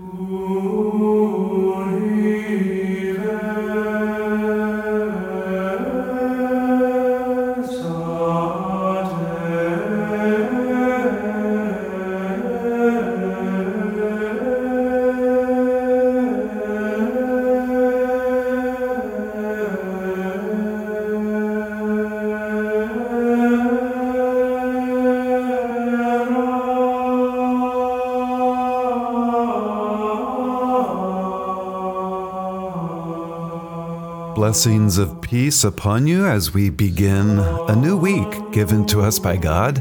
Tu Blessings of peace upon you as we begin a new week given to us by God.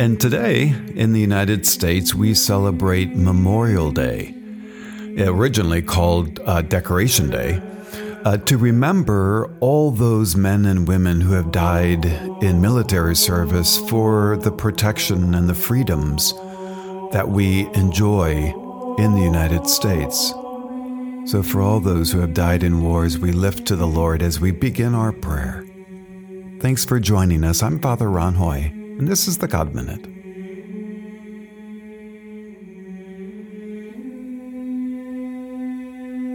And today, in the United States, we celebrate Memorial Day, originally called uh, Decoration Day, uh, to remember all those men and women who have died in military service for the protection and the freedoms that we enjoy in the United States. So, for all those who have died in wars, we lift to the Lord as we begin our prayer. Thanks for joining us. I'm Father Ron Hoy, and this is the God Minute.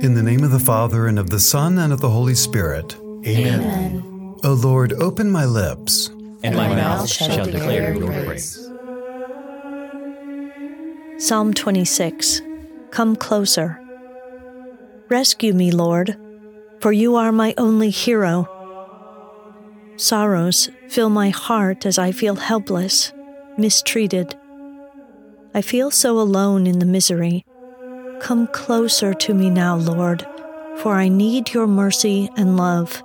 In the name of the Father, and of the Son, and of the Holy Spirit. Amen. O Lord, open my lips, and my mouth shall declare your praise. Psalm 26 Come closer. Rescue me, Lord, for you are my only hero. Sorrows fill my heart as I feel helpless, mistreated. I feel so alone in the misery. Come closer to me now, Lord, for I need your mercy and love.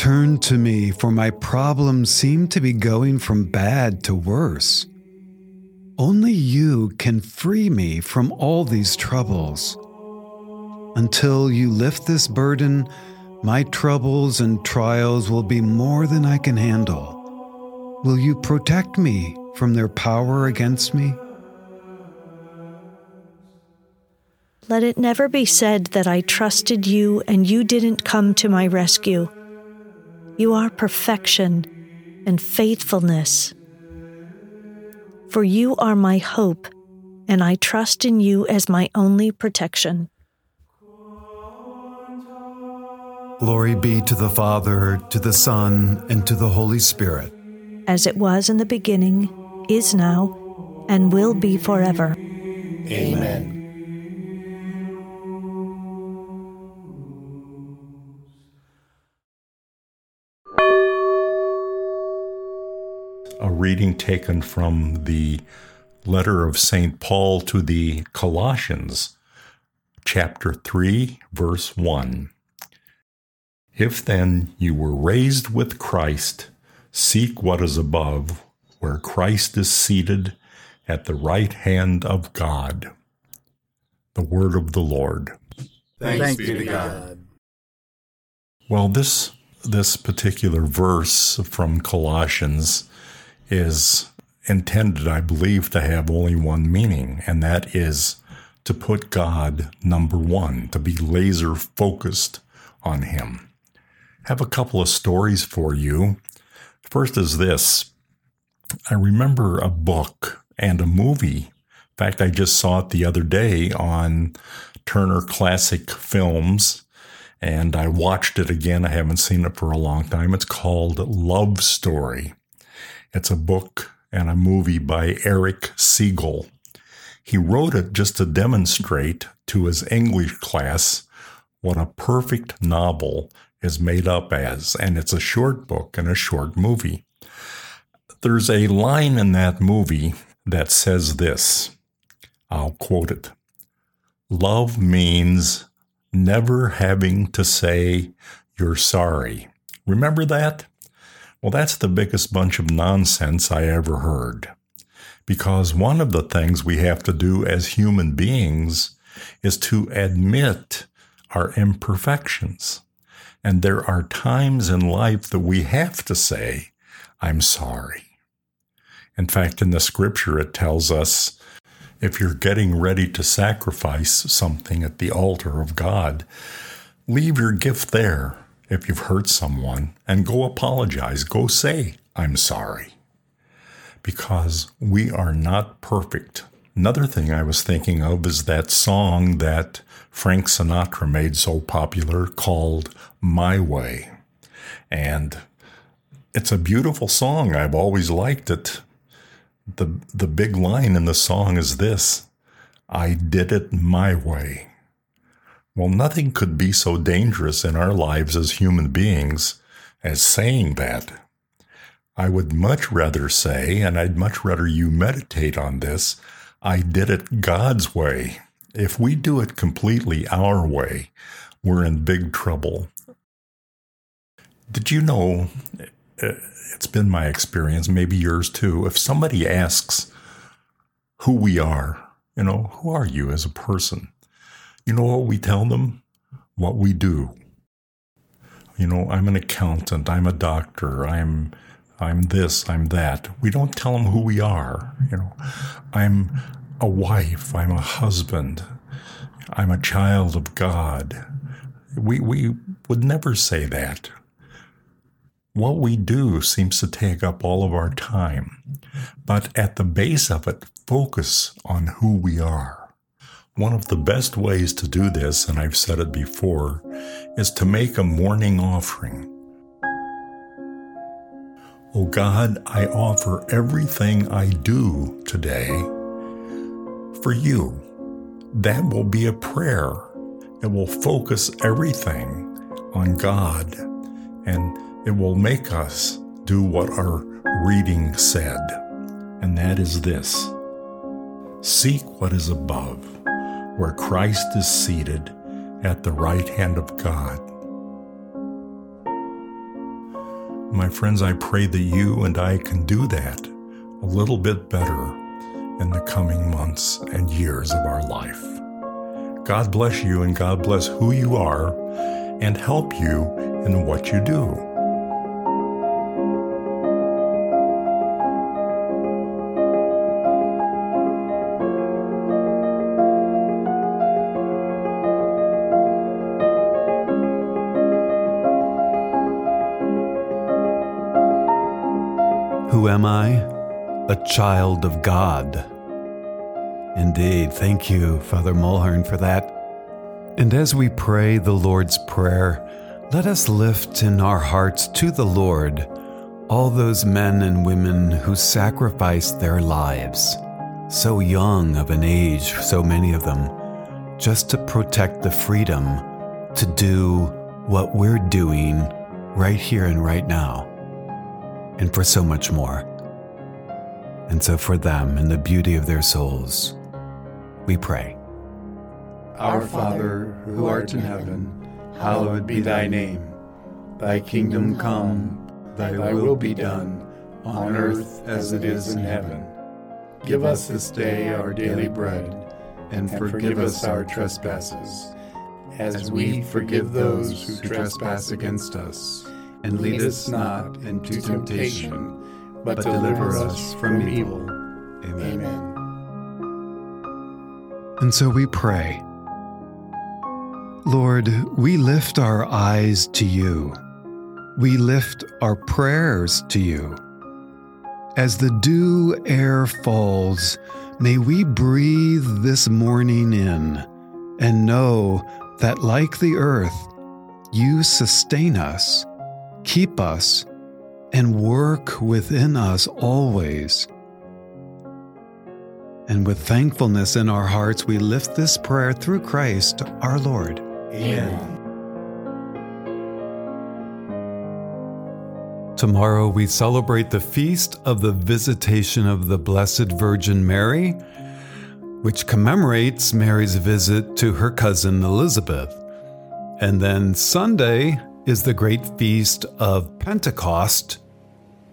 Turn to me, for my problems seem to be going from bad to worse. Only you can free me from all these troubles. Until you lift this burden, my troubles and trials will be more than I can handle. Will you protect me from their power against me? Let it never be said that I trusted you and you didn't come to my rescue. You are perfection and faithfulness for you are my hope, and I trust in you as my only protection. Glory be to the Father, to the Son, and to the Holy Spirit. As it was in the beginning, is now, and will be forever. Amen. A reading taken from the letter of St. Paul to the Colossians, chapter 3, verse 1. If then you were raised with Christ, seek what is above, where Christ is seated at the right hand of God. The word of the Lord. Thanks, Thanks be to God. Well, this this particular verse from Colossians is intended, I believe, to have only one meaning, and that is to put God number one, to be laser focused on Him. Have a couple of stories for you. First is this I remember a book and a movie. In fact, I just saw it the other day on Turner Classic Films, and I watched it again. I haven't seen it for a long time. It's called Love Story. It's a book and a movie by Erich Segal. He wrote it just to demonstrate to his English class what a perfect novel is made up as, and it's a short book and a short movie. There's a line in that movie that says this I'll quote it Love means never having to say you're sorry. Remember that? Well, that's the biggest bunch of nonsense I ever heard. Because one of the things we have to do as human beings is to admit our imperfections. And there are times in life that we have to say, I'm sorry. In fact, in the scripture, it tells us if you're getting ready to sacrifice something at the altar of God, leave your gift there if you've hurt someone and go apologize. Go say, I'm sorry. because we are not perfect. Another thing I was thinking of is that song that Frank Sinatra made so popular called My Way. And it's a beautiful song. I've always liked it. The, the big line in the song is this I did it my way. Well, nothing could be so dangerous in our lives as human beings as saying that. I would much rather say, and I'd much rather you meditate on this, I did it God's way. If we do it completely our way, we're in big trouble. Did you know? Uh, it's been my experience, maybe yours too. If somebody asks who we are, you know, who are you as a person? You know what we tell them? What we do. You know, I'm an accountant, I'm a doctor, I'm I'm this, I'm that. We don't tell them who we are, you know. I'm a wife, I'm a husband, I'm a child of God. We we would never say that. What we do seems to take up all of our time. But at the base of it, focus on who we are. One of the best ways to do this, and I've said it before, is to make a morning offering. Oh God, I offer everything I do today for you. That will be a prayer. It will focus everything on God and it will make us do what our reading said, and that is this Seek what is above, where Christ is seated at the right hand of God. My friends, I pray that you and I can do that a little bit better in the coming months and years of our life. God bless you and God bless who you are and help you in what you do. Am I? A child of God. Indeed. Thank you, Father Mulhearn, for that. And as we pray the Lord's Prayer, let us lift in our hearts to the Lord all those men and women who sacrificed their lives, so young of an age, so many of them, just to protect the freedom to do what we're doing right here and right now and for so much more. And so, for them and the beauty of their souls, we pray. Our Father, who art in heaven, hallowed be thy name. Thy kingdom come, thy will be done, on earth as it is in heaven. Give us this day our daily bread, and forgive us our trespasses, as we forgive those who trespass against us and lead us not into temptation, but deliver us from evil. Amen. And so we pray. Lord, we lift our eyes to you. We lift our prayers to you. As the dew air falls, may we breathe this morning in and know that, like the earth, you sustain us keep us, and work within us always. And with thankfulness in our hearts, we lift this prayer through Christ our Lord. Amen. Tomorrow we celebrate the feast of the Visitation of the Blessed Virgin Mary, which commemorates Mary's visit to her cousin Elizabeth. And then Sunday is the great feast of Pentecost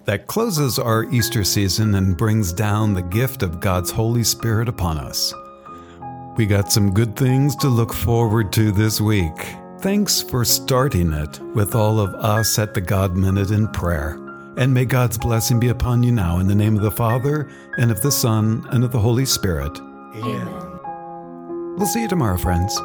that closes our Easter season and brings down the gift of God's Holy Spirit upon us. We got some good things to look forward to this week. Thanks for starting it with all of us at the God Minute in prayer. And may God's blessing be upon you now in the name of the Father, and of the Son, and of the Holy Spirit. Amen. We'll see you tomorrow, friends.